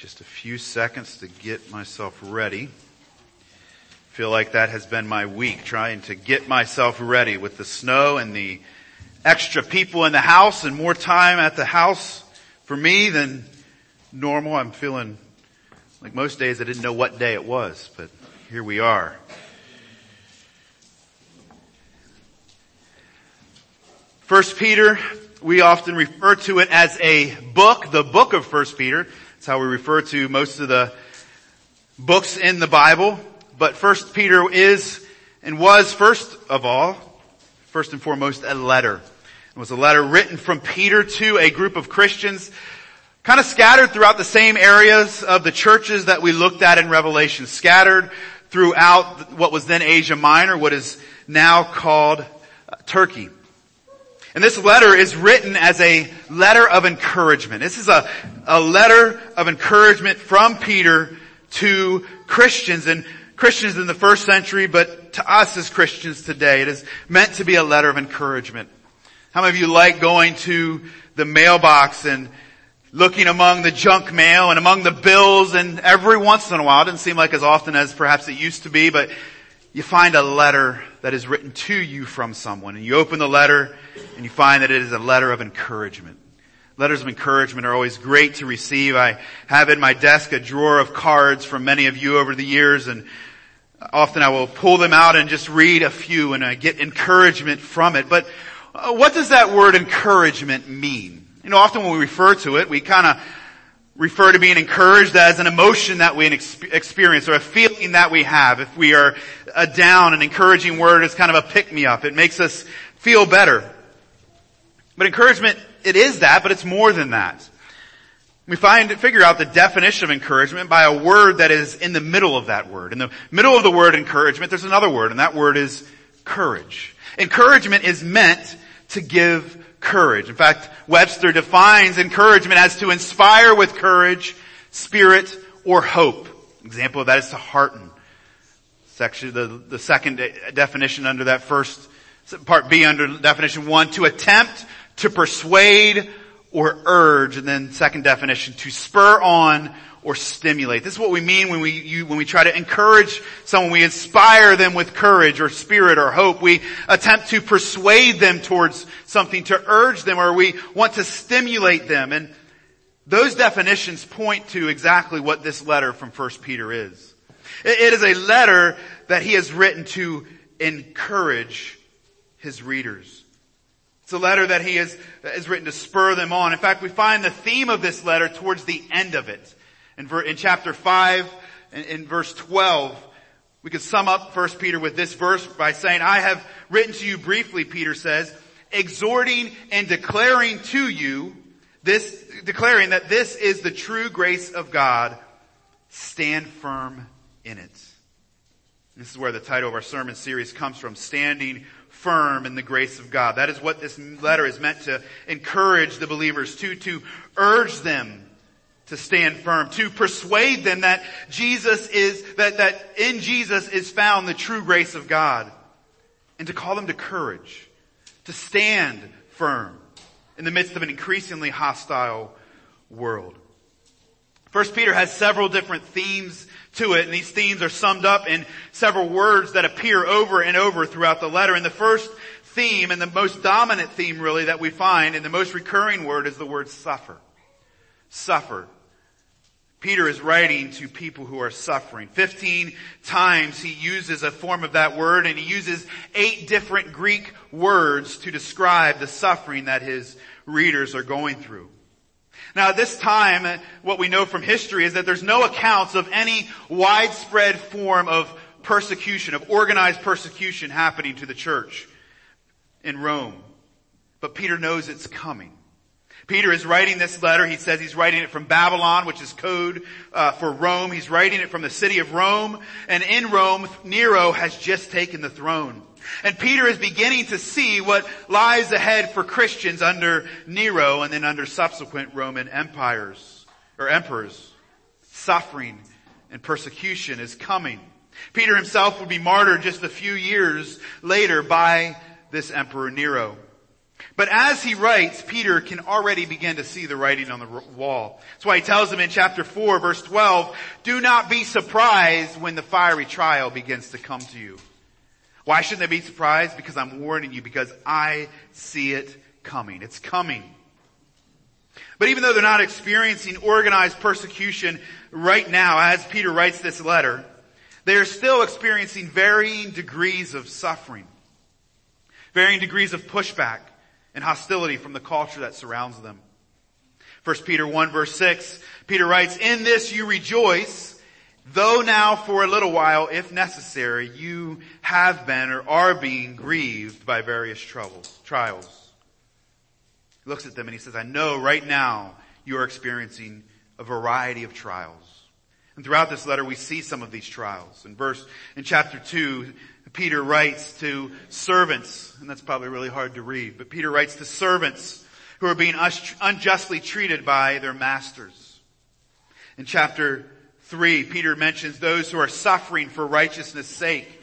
just a few seconds to get myself ready. Feel like that has been my week, trying to get myself ready with the snow and the extra people in the house and more time at the house for me than normal. I'm feeling like most days I didn't know what day it was, but here we are. First Peter, we often refer to it as a book, the book of First Peter. That's how we refer to most of the books in the Bible. But First Peter is and was first of all, first and foremost, a letter. It was a letter written from Peter to a group of Christians kind of scattered throughout the same areas of the churches that we looked at in Revelation, scattered throughout what was then Asia Minor, what is now called uh, Turkey. And this letter is written as a letter of encouragement. This is a, a letter of encouragement from Peter to Christians and Christians in the first century, but to us as Christians today. It is meant to be a letter of encouragement. How many of you like going to the mailbox and looking among the junk mail and among the bills and every once in a while, it doesn't seem like as often as perhaps it used to be, but you find a letter that is written to you from someone and you open the letter and you find that it is a letter of encouragement. Letters of encouragement are always great to receive. I have in my desk a drawer of cards from many of you over the years and often I will pull them out and just read a few and I get encouragement from it. But uh, what does that word encouragement mean? You know, often when we refer to it, we kind of refer to being encouraged as an emotion that we experience or a feeling that we have. If we are a down, an encouraging word is kind of a pick me up. It makes us feel better. But encouragement, it is that, but it's more than that. We find, figure out the definition of encouragement by a word that is in the middle of that word. In the middle of the word encouragement, there's another word, and that word is courage. Encouragement is meant to give courage. In fact, Webster defines encouragement as to inspire with courage, spirit, or hope. Example of that is to hearten. Section, the, the second de- definition under that first, part B under definition one, to attempt to persuade or urge, and then second definition, to spur on or stimulate. This is what we mean when we, you, when we try to encourage someone. We inspire them with courage or spirit or hope. We attempt to persuade them towards something, to urge them, or we want to stimulate them. And those definitions point to exactly what this letter from 1 Peter is. It is a letter that he has written to encourage his readers. It's a letter that he has, has written to spur them on. In fact, we find the theme of this letter towards the end of it. In, ver, in chapter 5, in, in verse 12, we could sum up 1 Peter with this verse by saying, I have written to you briefly, Peter says, exhorting and declaring to you this, declaring that this is the true grace of God. Stand firm in it. This is where the title of our sermon series comes from, standing firm in the grace of God. That is what this letter is meant to encourage the believers to, to urge them to stand firm, to persuade them that Jesus is, that, that in Jesus is found the true grace of God, and to call them to courage, to stand firm in the midst of an increasingly hostile world. First Peter has several different themes to it, and these themes are summed up in several words that appear over and over throughout the letter. And the first theme and the most dominant theme really that we find and the most recurring word is the word suffer. Suffer. Peter is writing to people who are suffering. Fifteen times he uses a form of that word and he uses eight different Greek words to describe the suffering that his readers are going through. Now at this time, uh, what we know from history is that there's no accounts of any widespread form of persecution, of organized persecution happening to the church in Rome. But Peter knows it's coming. Peter is writing this letter. He says he's writing it from Babylon, which is code uh, for Rome. He's writing it from the city of Rome. And in Rome, Nero has just taken the throne. And Peter is beginning to see what lies ahead for Christians under Nero and then under subsequent Roman empires or emperors. Suffering and persecution is coming. Peter himself would be martyred just a few years later by this emperor Nero. But as he writes, Peter can already begin to see the writing on the wall. That's why he tells him in chapter 4 verse 12, do not be surprised when the fiery trial begins to come to you. Why shouldn't they be surprised? Because I'm warning you because I see it coming. It's coming. But even though they're not experiencing organized persecution right now, as Peter writes this letter, they are still experiencing varying degrees of suffering, varying degrees of pushback and hostility from the culture that surrounds them. 1 Peter 1 verse 6, Peter writes, In this you rejoice, though now for a little while, if necessary, you have been or are being grieved by various troubles, trials he looks at them and he says, I know right now you are experiencing a variety of trials. And throughout this letter we see some of these trials. In verse, in chapter 2, Peter writes to servants, and that's probably really hard to read, but Peter writes to servants who are being unjustly treated by their masters. In chapter 3, Peter mentions those who are suffering for righteousness sake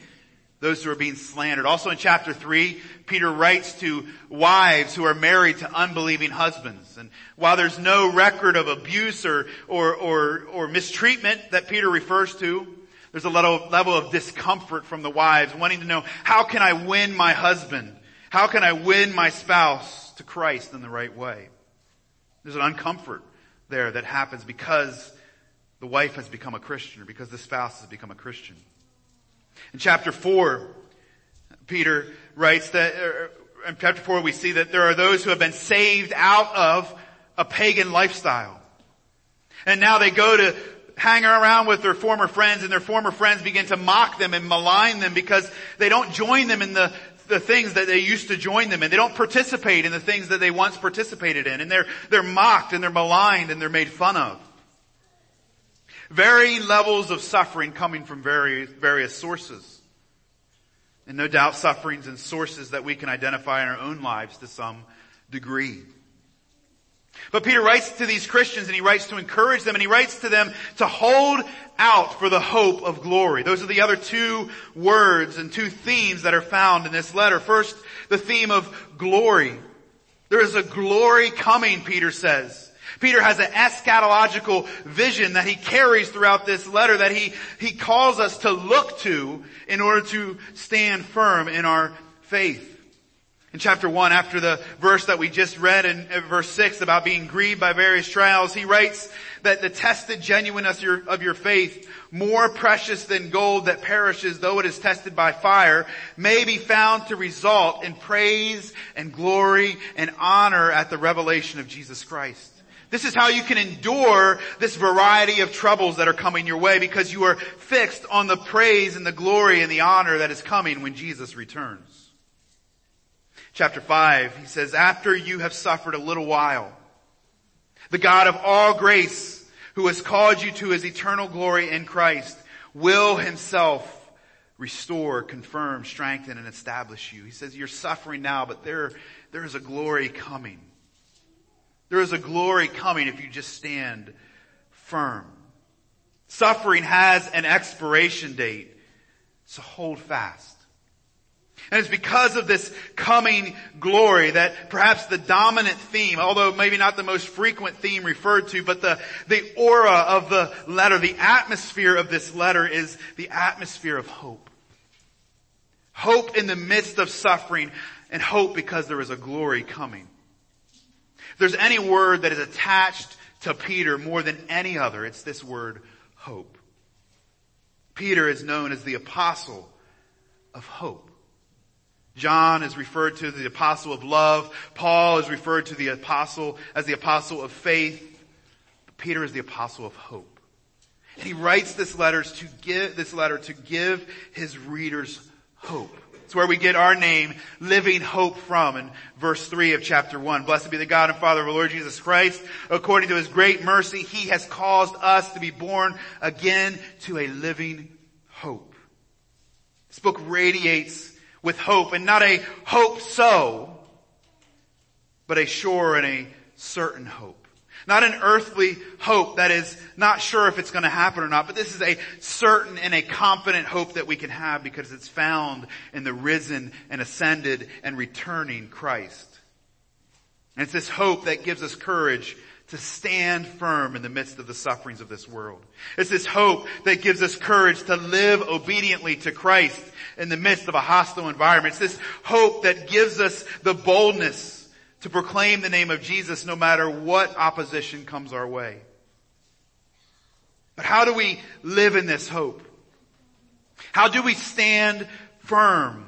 those who are being slandered. Also in chapter 3, Peter writes to wives who are married to unbelieving husbands. And while there's no record of abuse or, or, or, or mistreatment that Peter refers to, there's a level, level of discomfort from the wives wanting to know, how can I win my husband? How can I win my spouse to Christ in the right way? There's an uncomfort there that happens because the wife has become a Christian or because the spouse has become a Christian. In chapter 4, Peter writes that, er, in chapter 4 we see that there are those who have been saved out of a pagan lifestyle. And now they go to hang around with their former friends and their former friends begin to mock them and malign them because they don't join them in the, the things that they used to join them in. They don't participate in the things that they once participated in. And they're, they're mocked and they're maligned and they're made fun of. Varying levels of suffering coming from various, various sources. And no doubt sufferings and sources that we can identify in our own lives to some degree. But Peter writes to these Christians and he writes to encourage them and he writes to them to hold out for the hope of glory. Those are the other two words and two themes that are found in this letter. First, the theme of glory. There is a glory coming, Peter says. Peter has an eschatological vision that he carries throughout this letter that he, he calls us to look to in order to stand firm in our faith. In chapter 1, after the verse that we just read in verse 6 about being grieved by various trials, he writes that the tested genuineness of your, of your faith, more precious than gold that perishes though it is tested by fire, may be found to result in praise and glory and honor at the revelation of Jesus Christ. This is how you can endure this variety of troubles that are coming your way because you are fixed on the praise and the glory and the honor that is coming when Jesus returns. Chapter 5, he says, after you have suffered a little while, the God of all grace, who has called you to his eternal glory in Christ, will himself restore, confirm, strengthen, and establish you. He says, you're suffering now, but there, there is a glory coming. There is a glory coming if you just stand firm. Suffering has an expiration date, so hold fast. And it's because of this coming glory that perhaps the dominant theme, although maybe not the most frequent theme referred to, but the, the aura of the letter, the atmosphere of this letter is the atmosphere of hope. Hope in the midst of suffering and hope because there is a glory coming there's any word that is attached to Peter more than any other, it's this word hope. Peter is known as the apostle of hope. John is referred to as the apostle of love. Paul is referred to the apostle as the apostle of faith. Peter is the apostle of hope. And he writes this letter to give, this letter to give his readers hope. It's where we get our name, living hope from in verse 3 of chapter 1. Blessed be the God and Father of our Lord Jesus Christ. According to his great mercy, he has caused us to be born again to a living hope. This book radiates with hope and not a hope so, but a sure and a certain hope. Not an earthly hope that is not sure if it's going to happen or not, but this is a certain and a confident hope that we can have because it's found in the risen and ascended and returning Christ. And it's this hope that gives us courage to stand firm in the midst of the sufferings of this world. It's this hope that gives us courage to live obediently to Christ in the midst of a hostile environment. It's this hope that gives us the boldness to proclaim the name of Jesus no matter what opposition comes our way. But how do we live in this hope? How do we stand firm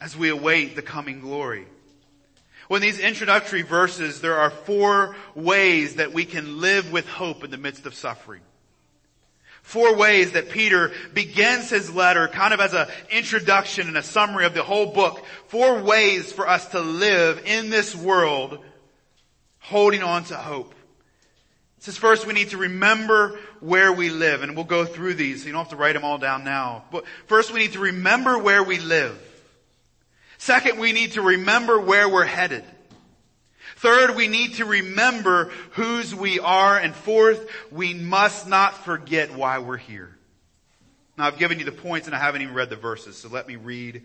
as we await the coming glory? Well, in these introductory verses, there are four ways that we can live with hope in the midst of suffering. Four ways that Peter begins his letter kind of as an introduction and a summary of the whole book. Four ways for us to live in this world holding on to hope. It says first we need to remember where we live and we'll go through these so you don't have to write them all down now. But first we need to remember where we live. Second, we need to remember where we're headed. Third, we need to remember whose we are. And fourth, we must not forget why we're here. Now I've given you the points and I haven't even read the verses, so let me read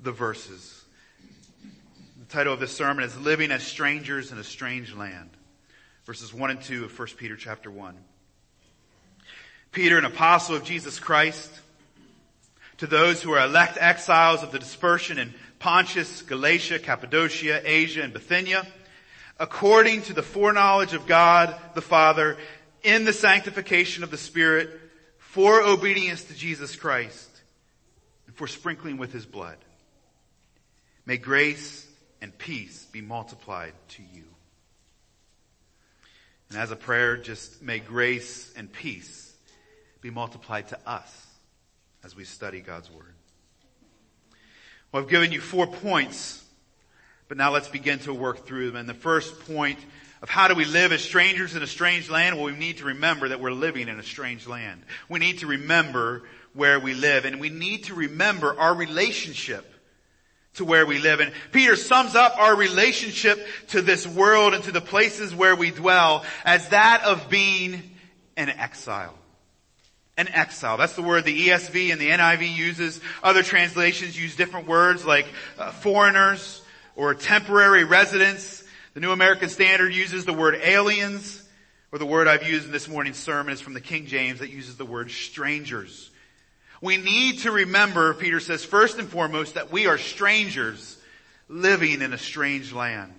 the verses. The title of this sermon is Living as Strangers in a Strange Land. Verses 1 and 2 of 1 Peter chapter 1. Peter, an apostle of Jesus Christ, to those who are elect exiles of the dispersion in Pontus, Galatia, Cappadocia, Asia, and Bithynia, according to the foreknowledge of God the Father, in the sanctification of the Spirit, for obedience to Jesus Christ, and for sprinkling with His blood. May grace and peace be multiplied to you. And as a prayer, just may grace and peace be multiplied to us as we study God's Word. Well, I've given you four points, but now let's begin to work through them. And the first point of how do we live as strangers in a strange land? Well, we need to remember that we're living in a strange land. We need to remember where we live and we need to remember our relationship to where we live. And Peter sums up our relationship to this world and to the places where we dwell as that of being an exile an exile. That's the word the ESV and the NIV uses. Other translations use different words like uh, foreigners or temporary residents. The New American Standard uses the word aliens, or the word I've used in this morning's sermon is from the King James that uses the word strangers. We need to remember, Peter says, first and foremost, that we are strangers living in a strange land.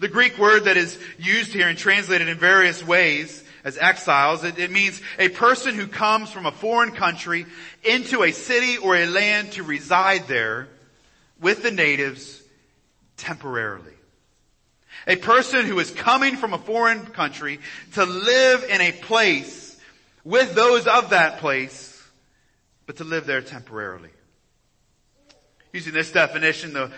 The Greek word that is used here and translated in various ways as exiles. It, it, means a person who comes from a foreign country into a city or a land to reside there with the natives temporarily. A person who is coming from a foreign country to live in a place with those of that place, but to live there temporarily. Using this definition, the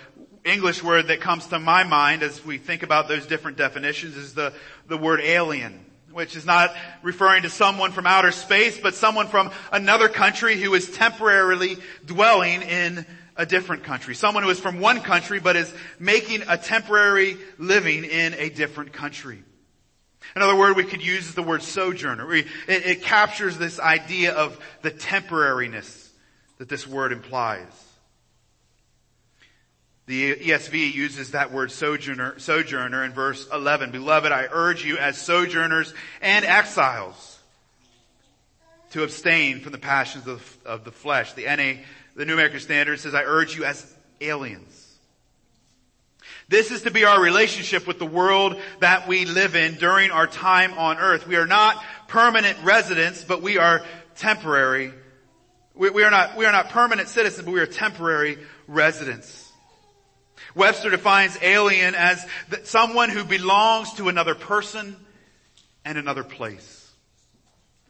English word that comes to my mind as we think about those different definitions is the, the word alien which is not referring to someone from outer space, but someone from another country who is temporarily dwelling in a different country. Someone who is from one country but is making a temporary living in a different country. Another word we could use is the word sojourner. It, it captures this idea of the temporariness that this word implies. The ESV uses that word sojourner, sojourner in verse 11. Beloved, I urge you as sojourners and exiles to abstain from the passions of, of the flesh. The NA, the New American Standard says, I urge you as aliens. This is to be our relationship with the world that we live in during our time on earth. We are not permanent residents, but we are temporary. We, we are not, we are not permanent citizens, but we are temporary residents. Webster defines alien as someone who belongs to another person and another place.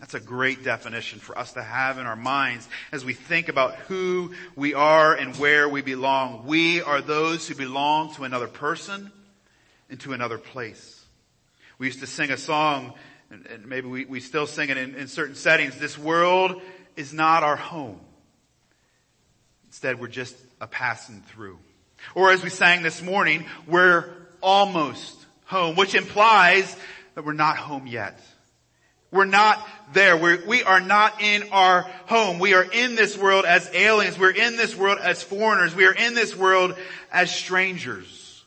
That's a great definition for us to have in our minds as we think about who we are and where we belong. We are those who belong to another person and to another place. We used to sing a song, and maybe we, we still sing it in, in certain settings. This world is not our home. Instead, we're just a passing through. Or as we sang this morning, we're almost home, which implies that we're not home yet. We're not there. We're, we are not in our home. We are in this world as aliens. We're in this world as foreigners. We are in this world as strangers.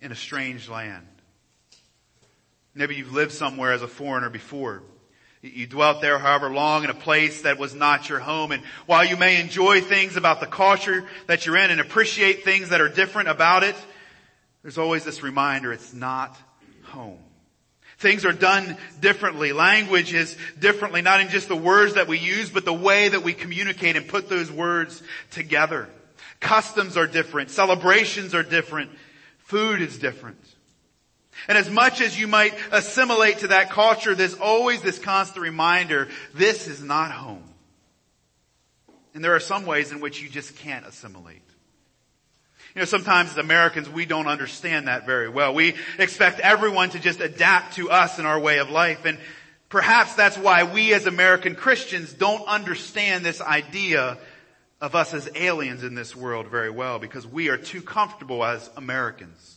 in a strange land. Maybe you've lived somewhere as a foreigner before. You dwelt there however long in a place that was not your home. And while you may enjoy things about the culture that you're in and appreciate things that are different about it, there's always this reminder it's not home. Things are done differently. Language is differently, not in just the words that we use, but the way that we communicate and put those words together. Customs are different. Celebrations are different. Food is different. And as much as you might assimilate to that culture, there's always this constant reminder, this is not home. And there are some ways in which you just can't assimilate. You know, sometimes as Americans, we don't understand that very well. We expect everyone to just adapt to us and our way of life. And perhaps that's why we as American Christians don't understand this idea of us as aliens in this world very well because we are too comfortable as Americans.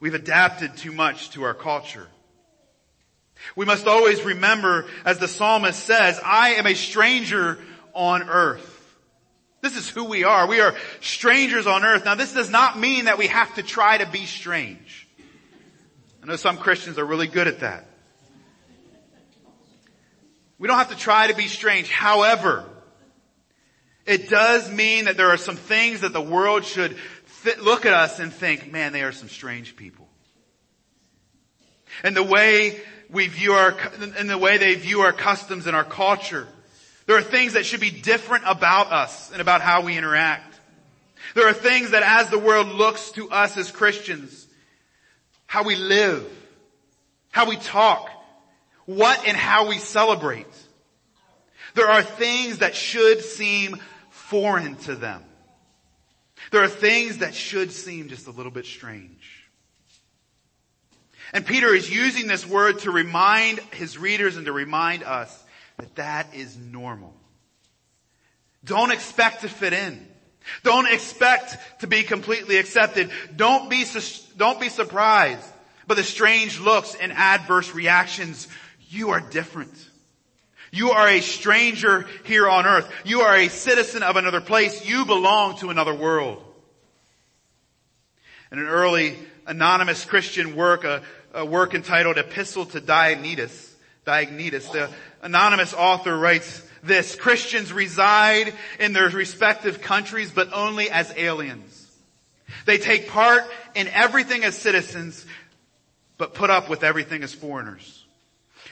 We've adapted too much to our culture. We must always remember, as the psalmist says, I am a stranger on earth. This is who we are. We are strangers on earth. Now this does not mean that we have to try to be strange. I know some Christians are really good at that. We don't have to try to be strange. However, it does mean that there are some things that the world should look at us and think, man, they are some strange people. And the way we view our, and the way they view our customs and our culture. There are things that should be different about us and about how we interact. There are things that as the world looks to us as Christians, how we live, how we talk, what and how we celebrate. There are things that should seem foreign to them. There are things that should seem just a little bit strange. And Peter is using this word to remind his readers and to remind us that that is normal. Don't expect to fit in. Don't expect to be completely accepted. Don't be, don't be surprised by the strange looks and adverse reactions. You are different. You are a stranger here on earth. You are a citizen of another place. You belong to another world. In an early anonymous Christian work, a, a work entitled Epistle to Diognetus, Diognetus, the anonymous author writes this, Christians reside in their respective countries, but only as aliens. They take part in everything as citizens, but put up with everything as foreigners.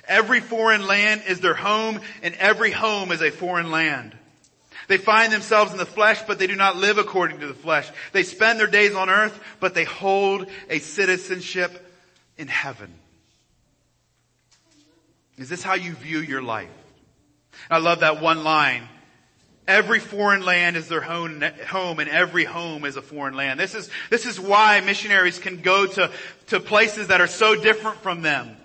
Every foreign land is their home and every home is a foreign land. They find themselves in the flesh, but they do not live according to the flesh. They spend their days on earth, but they hold a citizenship in heaven. Is this how you view your life? I love that one line. Every foreign land is their home, and every home is a foreign land. This is, this is why missionaries can go to, to places that are so different from them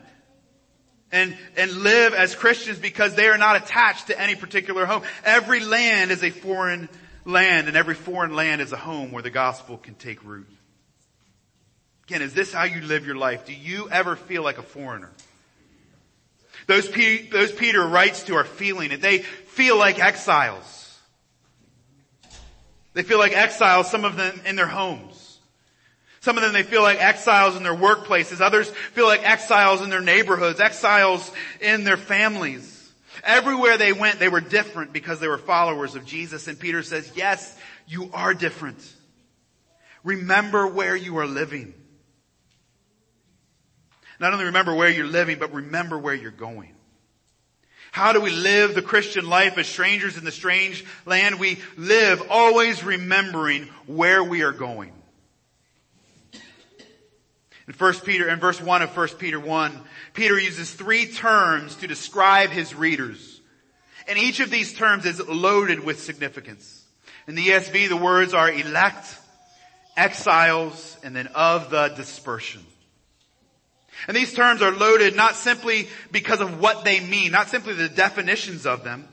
and, and live as Christians because they are not attached to any particular home. Every land is a foreign land and every foreign land is a home where the gospel can take root. Again, is this how you live your life? Do you ever feel like a foreigner? Those, those Peter writes to are feeling it. They feel like exiles. They feel like exiles, some of them in their homes. Some of them they feel like exiles in their workplaces. Others feel like exiles in their neighborhoods, exiles in their families. Everywhere they went, they were different because they were followers of Jesus. And Peter says, yes, you are different. Remember where you are living. Not only remember where you're living, but remember where you're going. How do we live the Christian life as strangers in the strange land? We live always remembering where we are going. In 1 Peter, in verse 1 of 1 Peter 1, Peter uses three terms to describe his readers. And each of these terms is loaded with significance. In the ESV, the words are elect, exiles, and then of the dispersion. And these terms are loaded not simply because of what they mean, not simply the definitions of them,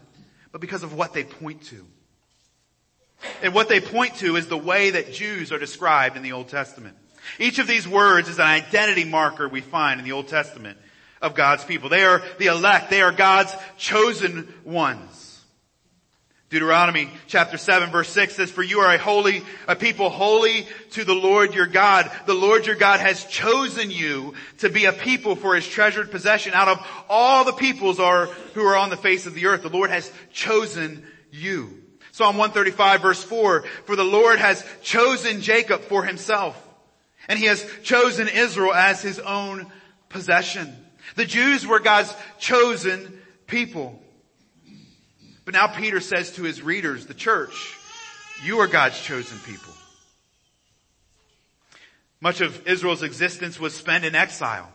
but because of what they point to. And what they point to is the way that Jews are described in the Old Testament. Each of these words is an identity marker we find in the Old Testament of God's people. They are the elect. They are God's chosen ones. Deuteronomy chapter 7 verse 6 says, for you are a holy, a people holy to the Lord your God. The Lord your God has chosen you to be a people for his treasured possession out of all the peoples are, who are on the face of the earth. The Lord has chosen you. Psalm 135 verse 4, for the Lord has chosen Jacob for himself and he has chosen Israel as his own possession. The Jews were God's chosen people. But now Peter says to his readers, the church, you are God's chosen people. Much of Israel's existence was spent in exile.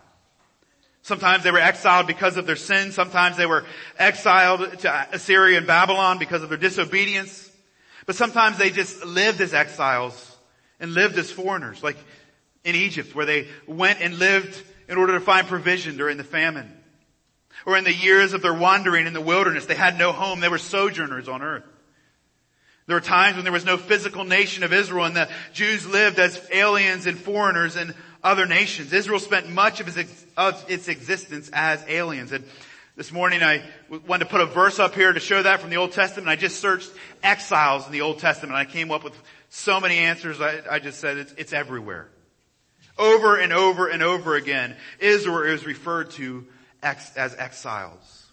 Sometimes they were exiled because of their sin. Sometimes they were exiled to Assyria and Babylon because of their disobedience. But sometimes they just lived as exiles and lived as foreigners, like in Egypt where they went and lived in order to find provision during the famine or in the years of their wandering in the wilderness. They had no home. They were sojourners on earth. There were times when there was no physical nation of Israel and the Jews lived as aliens and foreigners in other nations. Israel spent much of its, of its existence as aliens. And this morning I wanted to put a verse up here to show that from the Old Testament. I just searched exiles in the Old Testament. I came up with so many answers. I, I just said it's, it's everywhere. Over and over and over again, Israel is referred to ex, as exiles.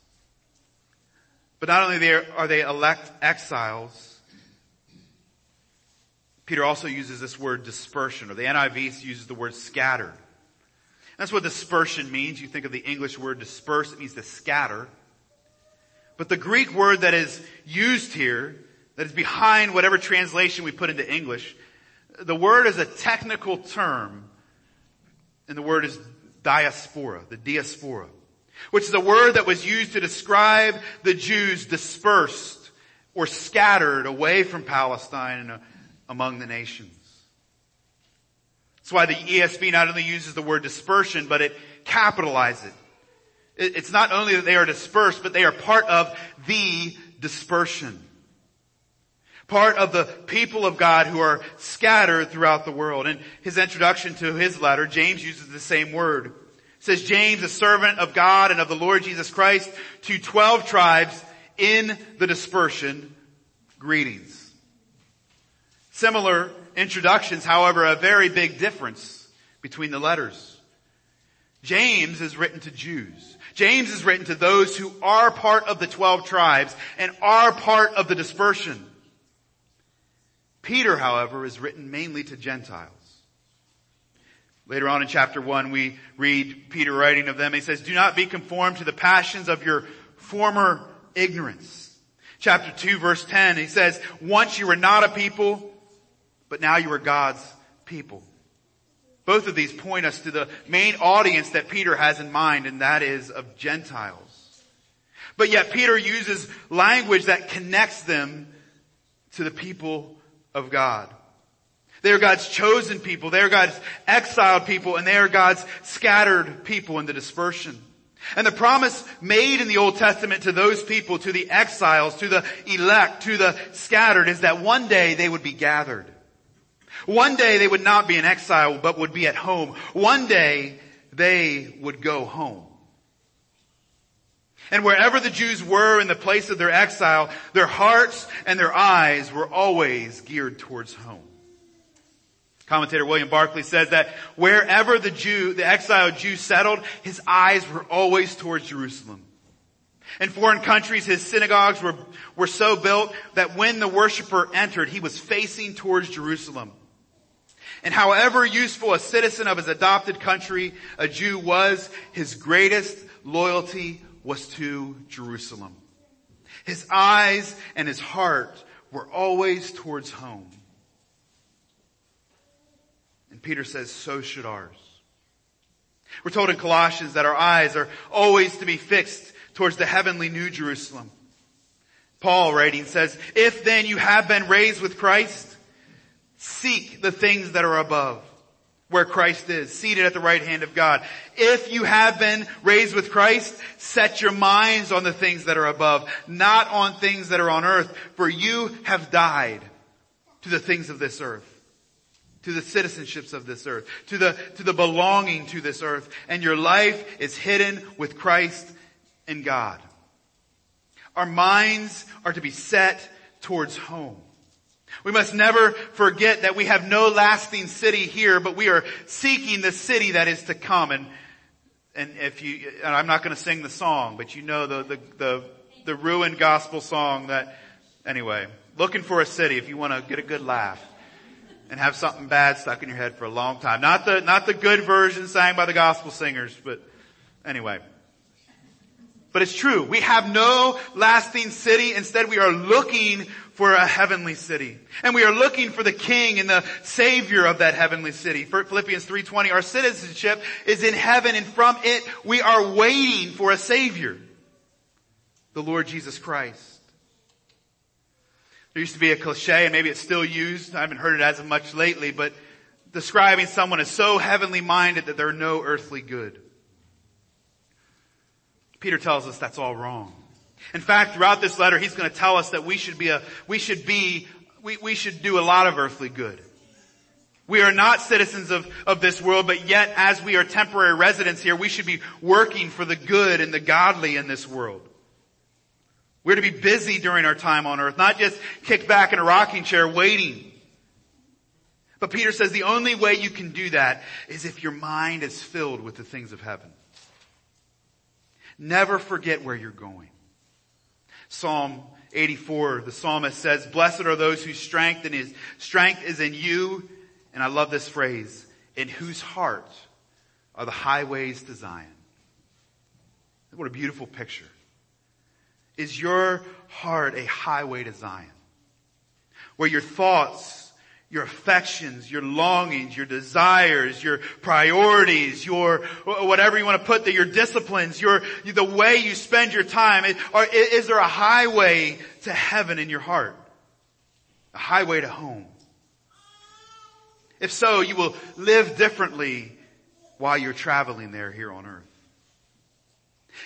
But not only are they elect exiles, Peter also uses this word dispersion, or the NIV uses the word scattered. That's what dispersion means. You think of the English word disperse, it means to scatter. But the Greek word that is used here, that is behind whatever translation we put into English, the word is a technical term, and the word is diaspora, the diaspora which is a word that was used to describe the Jews dispersed or scattered away from Palestine and uh, among the nations. That's why the ESV not only uses the word dispersion, but it capitalizes it. It's not only that they are dispersed, but they are part of the dispersion. Part of the people of God who are scattered throughout the world. In his introduction to his letter, James uses the same word says James, a servant of God and of the Lord Jesus Christ, to 12 tribes in the dispersion, greetings. Similar introductions, however, a very big difference between the letters. James is written to Jews. James is written to those who are part of the 12 tribes and are part of the dispersion. Peter, however, is written mainly to Gentiles. Later on in chapter 1, we read Peter writing of them. He says, do not be conformed to the passions of your former ignorance. Chapter 2 verse 10, he says, once you were not a people, but now you are God's people. Both of these point us to the main audience that Peter has in mind, and that is of Gentiles. But yet Peter uses language that connects them to the people of God. They are God's chosen people. They are God's exiled people and they are God's scattered people in the dispersion. And the promise made in the Old Testament to those people, to the exiles, to the elect, to the scattered is that one day they would be gathered. One day they would not be in exile, but would be at home. One day they would go home. And wherever the Jews were in the place of their exile, their hearts and their eyes were always geared towards home. Commentator William Barclay says that wherever the Jew, the exiled Jew settled, his eyes were always towards Jerusalem. In foreign countries, his synagogues were, were so built that when the worshiper entered, he was facing towards Jerusalem. And however useful a citizen of his adopted country a Jew was, his greatest loyalty was to Jerusalem. His eyes and his heart were always towards home. Peter says, so should ours. We're told in Colossians that our eyes are always to be fixed towards the heavenly New Jerusalem. Paul writing says, if then you have been raised with Christ, seek the things that are above, where Christ is, seated at the right hand of God. If you have been raised with Christ, set your minds on the things that are above, not on things that are on earth, for you have died to the things of this earth to the citizenships of this earth, to the, to the belonging to this earth, and your life is hidden with Christ in God. Our minds are to be set towards home. We must never forget that we have no lasting city here, but we are seeking the city that is to come. And, and if you, and I'm not going to sing the song, but you know the, the, the, the ruined gospel song that, anyway, looking for a city if you want to get a good laugh and have something bad stuck in your head for a long time. Not the, not the good version sang by the gospel singers, but anyway. But it's true. We have no lasting city. Instead, we are looking for a heavenly city. And we are looking for the king and the savior of that heavenly city. Philippians 3.20, our citizenship is in heaven and from it we are waiting for a savior. The Lord Jesus Christ. There used to be a cliche and maybe it's still used. I haven't heard it as much lately, but describing someone as so heavenly minded that they're no earthly good. Peter tells us that's all wrong. In fact, throughout this letter, he's going to tell us that we should be a, we should be, we, we should do a lot of earthly good. We are not citizens of, of this world, but yet as we are temporary residents here, we should be working for the good and the godly in this world. We're to be busy during our time on earth, not just kick back in a rocking chair waiting. But Peter says the only way you can do that is if your mind is filled with the things of heaven. Never forget where you're going. Psalm 84, the psalmist says, blessed are those whose strength and his strength is in you. And I love this phrase, in whose heart are the highways to Zion. What a beautiful picture. Is your heart a highway to Zion? Where your thoughts your affections, your longings, your desires, your priorities, your whatever you want to put there, your disciplines, your the way you spend your time. Is there a highway to heaven in your heart? A highway to home? If so, you will live differently while you're traveling there here on earth.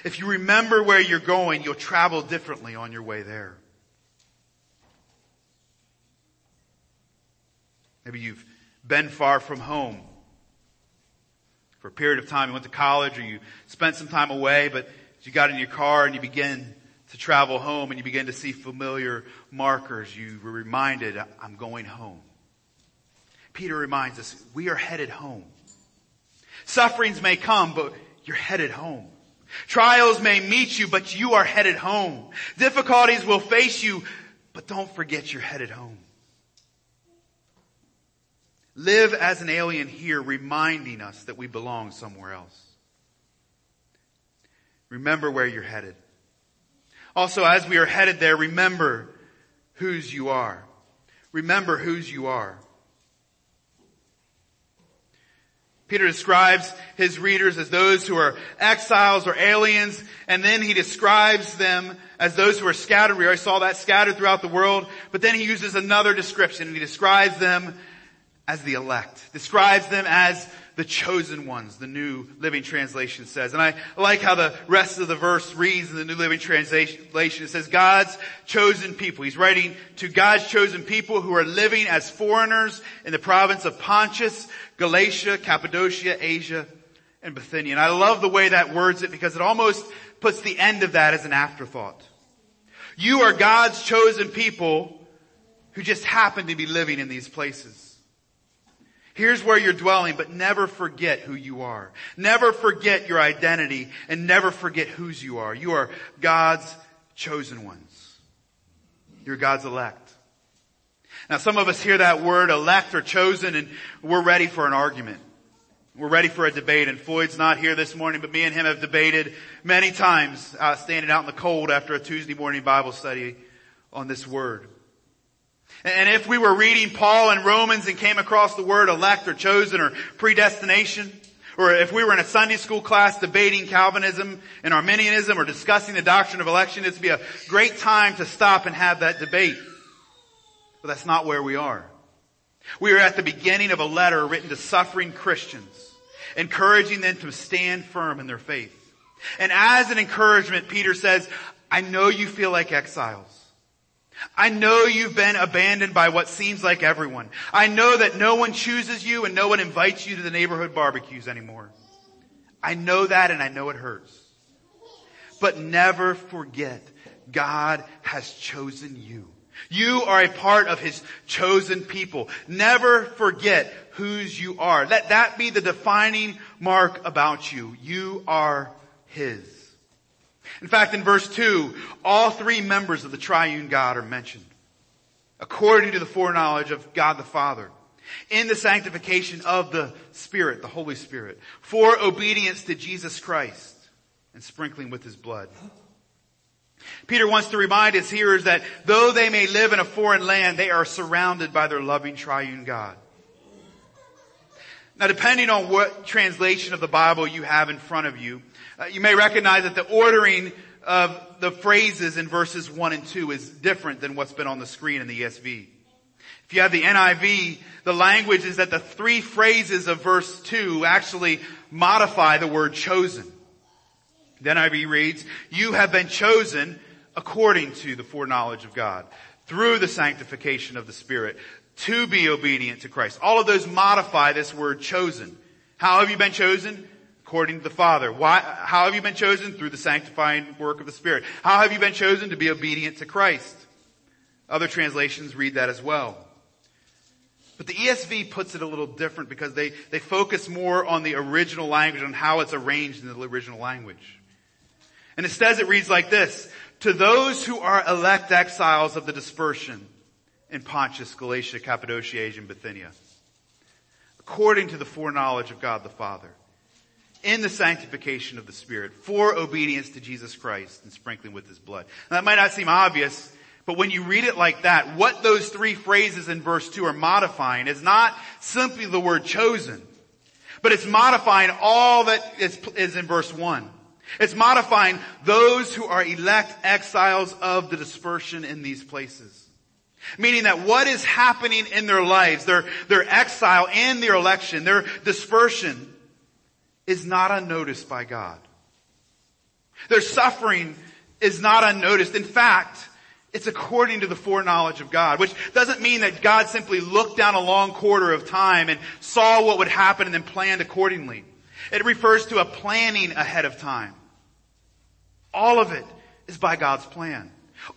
If you remember where you're going, you'll travel differently on your way there. Maybe you've been far from home for a period of time. You went to college or you spent some time away, but you got in your car and you begin to travel home and you begin to see familiar markers. You were reminded, I'm going home. Peter reminds us, we are headed home. Sufferings may come, but you're headed home. Trials may meet you, but you are headed home. Difficulties will face you, but don't forget you're headed home. Live as an alien here, reminding us that we belong somewhere else. Remember where you're headed. Also, as we are headed there, remember whose you are. Remember whose you are. Peter describes his readers as those who are exiles or aliens, and then he describes them as those who are scattered. We already saw that scattered throughout the world, but then he uses another description, and he describes them as the elect, describes them as the chosen ones, the New Living Translation says. And I like how the rest of the verse reads in the New Living Translation. It says, God's chosen people. He's writing to God's chosen people who are living as foreigners in the province of Pontus, Galatia, Cappadocia, Asia, and Bithynia. And I love the way that words it because it almost puts the end of that as an afterthought. You are God's chosen people who just happen to be living in these places. Here's where you're dwelling, but never forget who you are. Never forget your identity and never forget whose you are. You are God's chosen ones. You're God's elect. Now some of us hear that word elect or chosen and we're ready for an argument. We're ready for a debate and Floyd's not here this morning, but me and him have debated many times, uh, standing out in the cold after a Tuesday morning Bible study on this word. And if we were reading Paul in Romans and came across the word elect or chosen or predestination, or if we were in a Sunday school class debating Calvinism and Arminianism or discussing the doctrine of election, it'd be a great time to stop and have that debate. But that's not where we are. We are at the beginning of a letter written to suffering Christians, encouraging them to stand firm in their faith. And as an encouragement, Peter says, I know you feel like exiles. I know you've been abandoned by what seems like everyone. I know that no one chooses you and no one invites you to the neighborhood barbecues anymore. I know that and I know it hurts. But never forget God has chosen you. You are a part of His chosen people. Never forget whose you are. Let that be the defining mark about you. You are His. In fact, in verse 2, all three members of the triune God are mentioned. According to the foreknowledge of God the Father. In the sanctification of the Spirit, the Holy Spirit. For obedience to Jesus Christ and sprinkling with His blood. Peter wants to remind his hearers that though they may live in a foreign land, they are surrounded by their loving triune God. Now depending on what translation of the Bible you have in front of you, uh, you may recognize that the ordering of the phrases in verses 1 and 2 is different than what's been on the screen in the ESV. If you have the NIV, the language is that the three phrases of verse 2 actually modify the word chosen. The NIV reads, you have been chosen according to the foreknowledge of God through the sanctification of the Spirit to be obedient to Christ. All of those modify this word chosen. How have you been chosen? According to the Father. Why, how have you been chosen? Through the sanctifying work of the Spirit. How have you been chosen to be obedient to Christ? Other translations read that as well. But the ESV puts it a little different because they, they focus more on the original language, on how it's arranged in the original language. And instead it reads like this, to those who are elect exiles of the dispersion in Pontus, Galatia, Cappadocia, Asia, and Bithynia, according to the foreknowledge of God the Father, in the sanctification of the Spirit, for obedience to Jesus Christ and sprinkling with His blood. Now, that might not seem obvious, but when you read it like that, what those three phrases in verse 2 are modifying is not simply the word chosen, but it's modifying all that is, is in verse 1. It's modifying those who are elect exiles of the dispersion in these places. Meaning that what is happening in their lives, their, their exile and their election, their dispersion is not unnoticed by God. Their suffering is not unnoticed. In fact, it's according to the foreknowledge of God, which doesn't mean that God simply looked down a long quarter of time and saw what would happen and then planned accordingly. It refers to a planning ahead of time. All of it is by God's plan.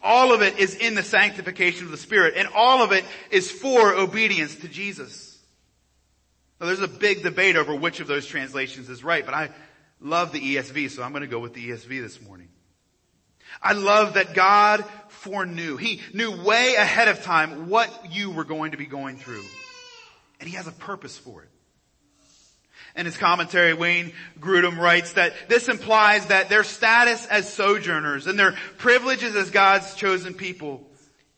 All of it is in the sanctification of the Spirit, and all of it is for obedience to Jesus. Now there's a big debate over which of those translations is right, but I love the ESV, so I'm going to go with the ESV this morning. I love that God foreknew. He knew way ahead of time what you were going to be going through. And He has a purpose for it. In his commentary, Wayne Grudem writes that this implies that their status as sojourners and their privileges as God's chosen people,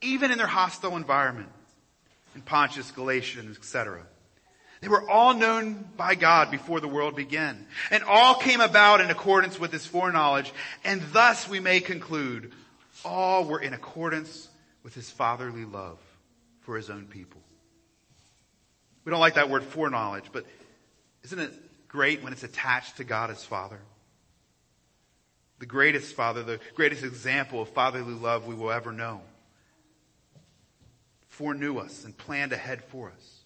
even in their hostile environment, in Pontus, Galatians, etc. They were all known by God before the world began, and all came about in accordance with his foreknowledge, and thus we may conclude all were in accordance with his fatherly love for his own people. We don't like that word foreknowledge, but isn't it great when it's attached to God as Father? The greatest Father, the greatest example of fatherly love we will ever know. Foreknew us and planned ahead for us.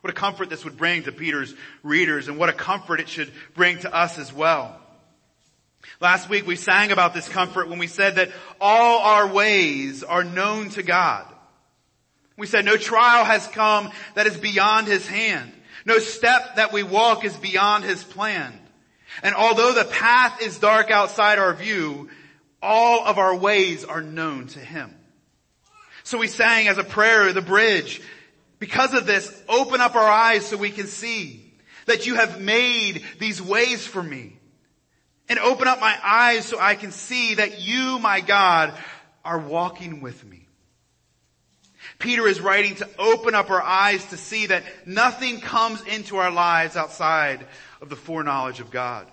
What a comfort this would bring to Peter's readers and what a comfort it should bring to us as well. Last week we sang about this comfort when we said that all our ways are known to God. We said no trial has come that is beyond his hand. No step that we walk is beyond His plan. And although the path is dark outside our view, all of our ways are known to Him. So we sang as a prayer, the bridge, because of this, open up our eyes so we can see that you have made these ways for me. And open up my eyes so I can see that you, my God, are walking with me. Peter is writing to open up our eyes to see that nothing comes into our lives outside of the foreknowledge of God.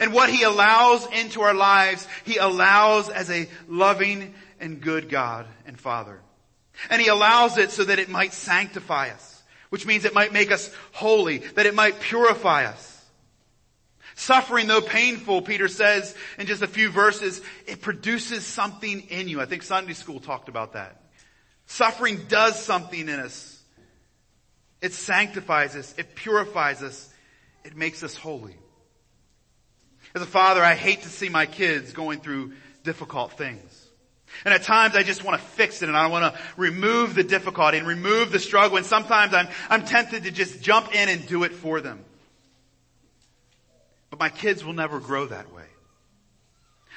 And what he allows into our lives, he allows as a loving and good God and Father. And he allows it so that it might sanctify us, which means it might make us holy, that it might purify us. Suffering, though painful, Peter says in just a few verses, it produces something in you. I think Sunday school talked about that. Suffering does something in us. It sanctifies us. It purifies us. It makes us holy. As a father, I hate to see my kids going through difficult things. And at times I just want to fix it and I want to remove the difficulty and remove the struggle. And sometimes I'm, I'm tempted to just jump in and do it for them. But my kids will never grow that way.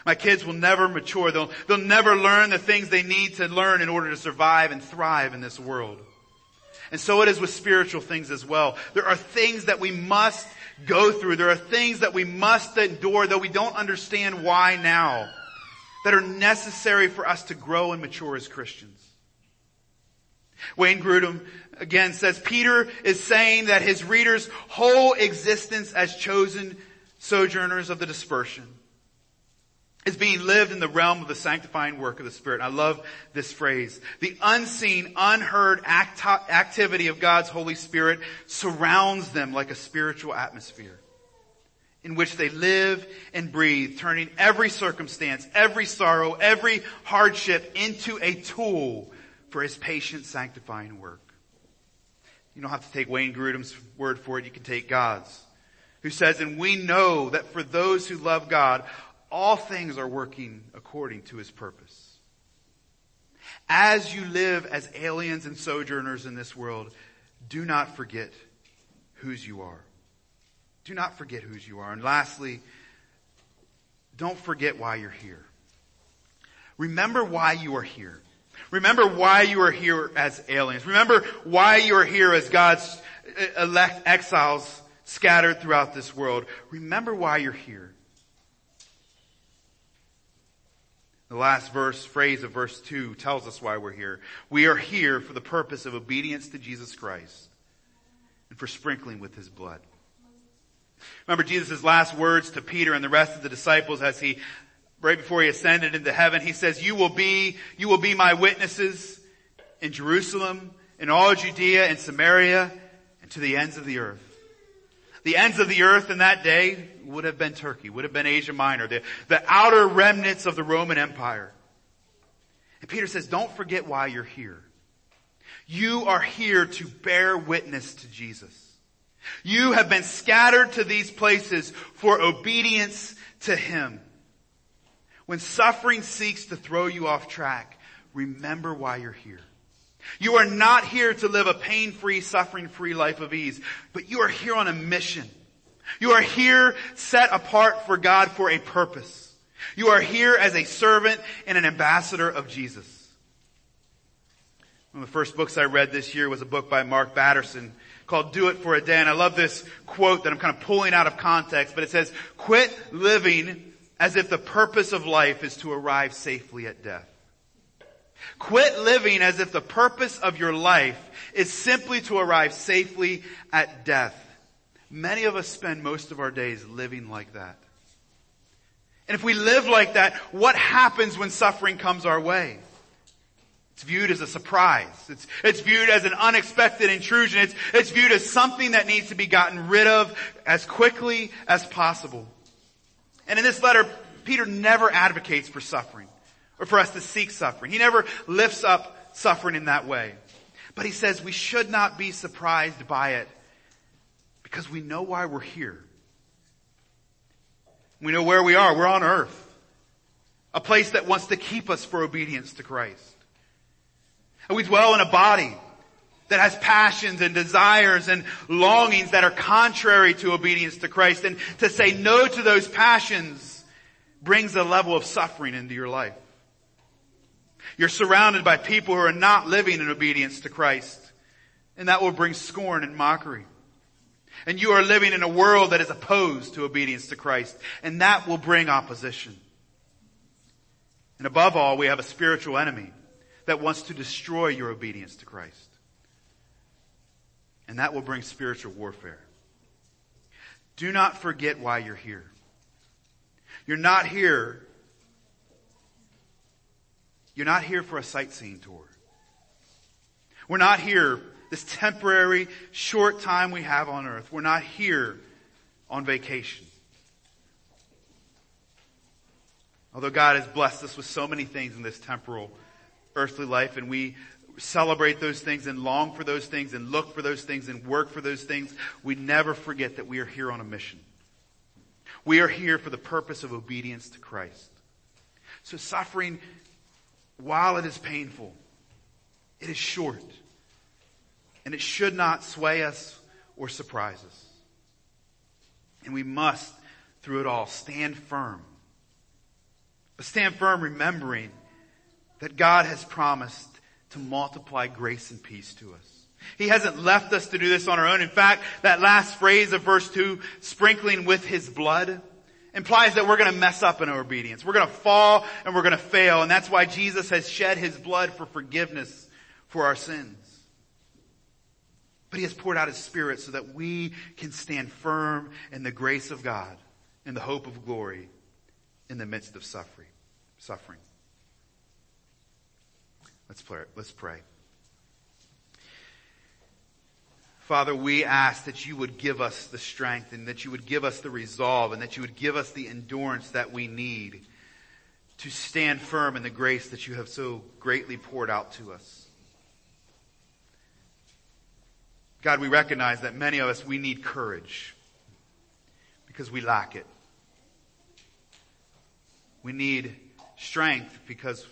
My kids will never mature. They'll, they'll never learn the things they need to learn in order to survive and thrive in this world. And so it is with spiritual things as well. There are things that we must go through. There are things that we must endure, though we don't understand why now that are necessary for us to grow and mature as Christians. Wayne Grudem again says Peter is saying that his readers' whole existence as chosen sojourners of the dispersion is being lived in the realm of the sanctifying work of the Spirit. I love this phrase. The unseen, unheard act- activity of God's Holy Spirit surrounds them like a spiritual atmosphere in which they live and breathe, turning every circumstance, every sorrow, every hardship into a tool for his patient sanctifying work. You don't have to take Wayne Grudem's word for it, you can take God's. Who says, and we know that for those who love God, all things are working according to his purpose. As you live as aliens and sojourners in this world, do not forget whose you are. Do not forget whose you are. And lastly, don't forget why you're here. Remember why you are here. Remember why you are here as aliens. Remember why you are here as God's uh, elect exiles scattered throughout this world. Remember why you're here. The last verse, phrase of verse 2 tells us why we're here. We are here for the purpose of obedience to Jesus Christ and for sprinkling with His blood. Remember Jesus' last words to Peter and the rest of the disciples as he, right before he ascended into heaven, he says, you will be, you will be my witnesses in Jerusalem, in all Judea and Samaria, and to the ends of the earth. The ends of the earth in that day would have been Turkey, would have been Asia Minor, the, the outer remnants of the Roman Empire. And Peter says, don't forget why you're here. You are here to bear witness to Jesus. You have been scattered to these places for obedience to Him. When suffering seeks to throw you off track, remember why you're here. You are not here to live a pain-free, suffering-free life of ease, but you are here on a mission. You are here set apart for God for a purpose. You are here as a servant and an ambassador of Jesus. One of the first books I read this year was a book by Mark Batterson called Do It for a Day. And I love this quote that I'm kind of pulling out of context, but it says, quit living as if the purpose of life is to arrive safely at death. Quit living as if the purpose of your life is simply to arrive safely at death. Many of us spend most of our days living like that. And if we live like that, what happens when suffering comes our way? It's viewed as a surprise. It's, it's viewed as an unexpected intrusion. It's, it's viewed as something that needs to be gotten rid of as quickly as possible. And in this letter, Peter never advocates for suffering or for us to seek suffering. He never lifts up suffering in that way. But he says we should not be surprised by it because we know why we're here. We know where we are. We're on earth. A place that wants to keep us for obedience to Christ. And we dwell in a body that has passions and desires and longings that are contrary to obedience to Christ. And to say no to those passions brings a level of suffering into your life. You're surrounded by people who are not living in obedience to Christ. And that will bring scorn and mockery. And you are living in a world that is opposed to obedience to Christ. And that will bring opposition. And above all, we have a spiritual enemy that wants to destroy your obedience to Christ. And that will bring spiritual warfare. Do not forget why you're here. You're not here. You're not here for a sightseeing tour. We're not here this temporary short time we have on earth. We're not here on vacation. Although God has blessed us with so many things in this temporal earthly life and we celebrate those things and long for those things and look for those things and work for those things, we never forget that we are here on a mission. We are here for the purpose of obedience to Christ. So suffering while it is painful, it is short. And it should not sway us or surprise us. And we must, through it all, stand firm. But stand firm remembering that God has promised to multiply grace and peace to us. He hasn't left us to do this on our own. In fact, that last phrase of verse 2, sprinkling with his blood, implies that we're going to mess up in obedience. We're going to fall and we're going to fail. And that's why Jesus has shed his blood for forgiveness for our sins. But he has poured out his spirit so that we can stand firm in the grace of God, in the hope of glory, in the midst of suffering. Suffering. Let's pray. Let's pray. Father, we ask that you would give us the strength and that you would give us the resolve and that you would give us the endurance that we need to stand firm in the grace that you have so greatly poured out to us. God, we recognize that many of us, we need courage because we lack it. We need strength because,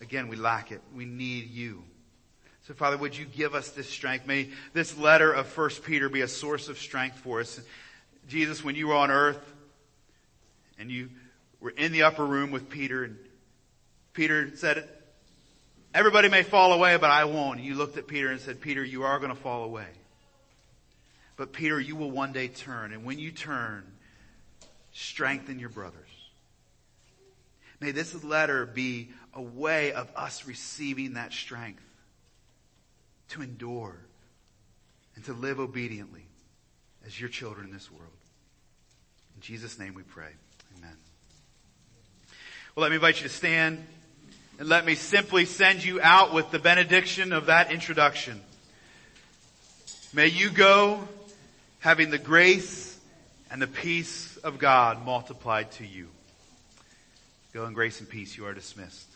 again, we lack it. We need you. So Father, would you give us this strength? May this letter of 1 Peter be a source of strength for us. Jesus, when you were on earth and you were in the upper room with Peter and Peter said, everybody may fall away, but I won't. You looked at Peter and said, Peter, you are going to fall away. But Peter, you will one day turn. And when you turn, strengthen your brothers. May this letter be a way of us receiving that strength to endure and to live obediently as your children in this world. In Jesus' name we pray. Amen. Well, let me invite you to stand and let me simply send you out with the benediction of that introduction. May you go having the grace and the peace of God multiplied to you. Go in grace and peace. You are dismissed.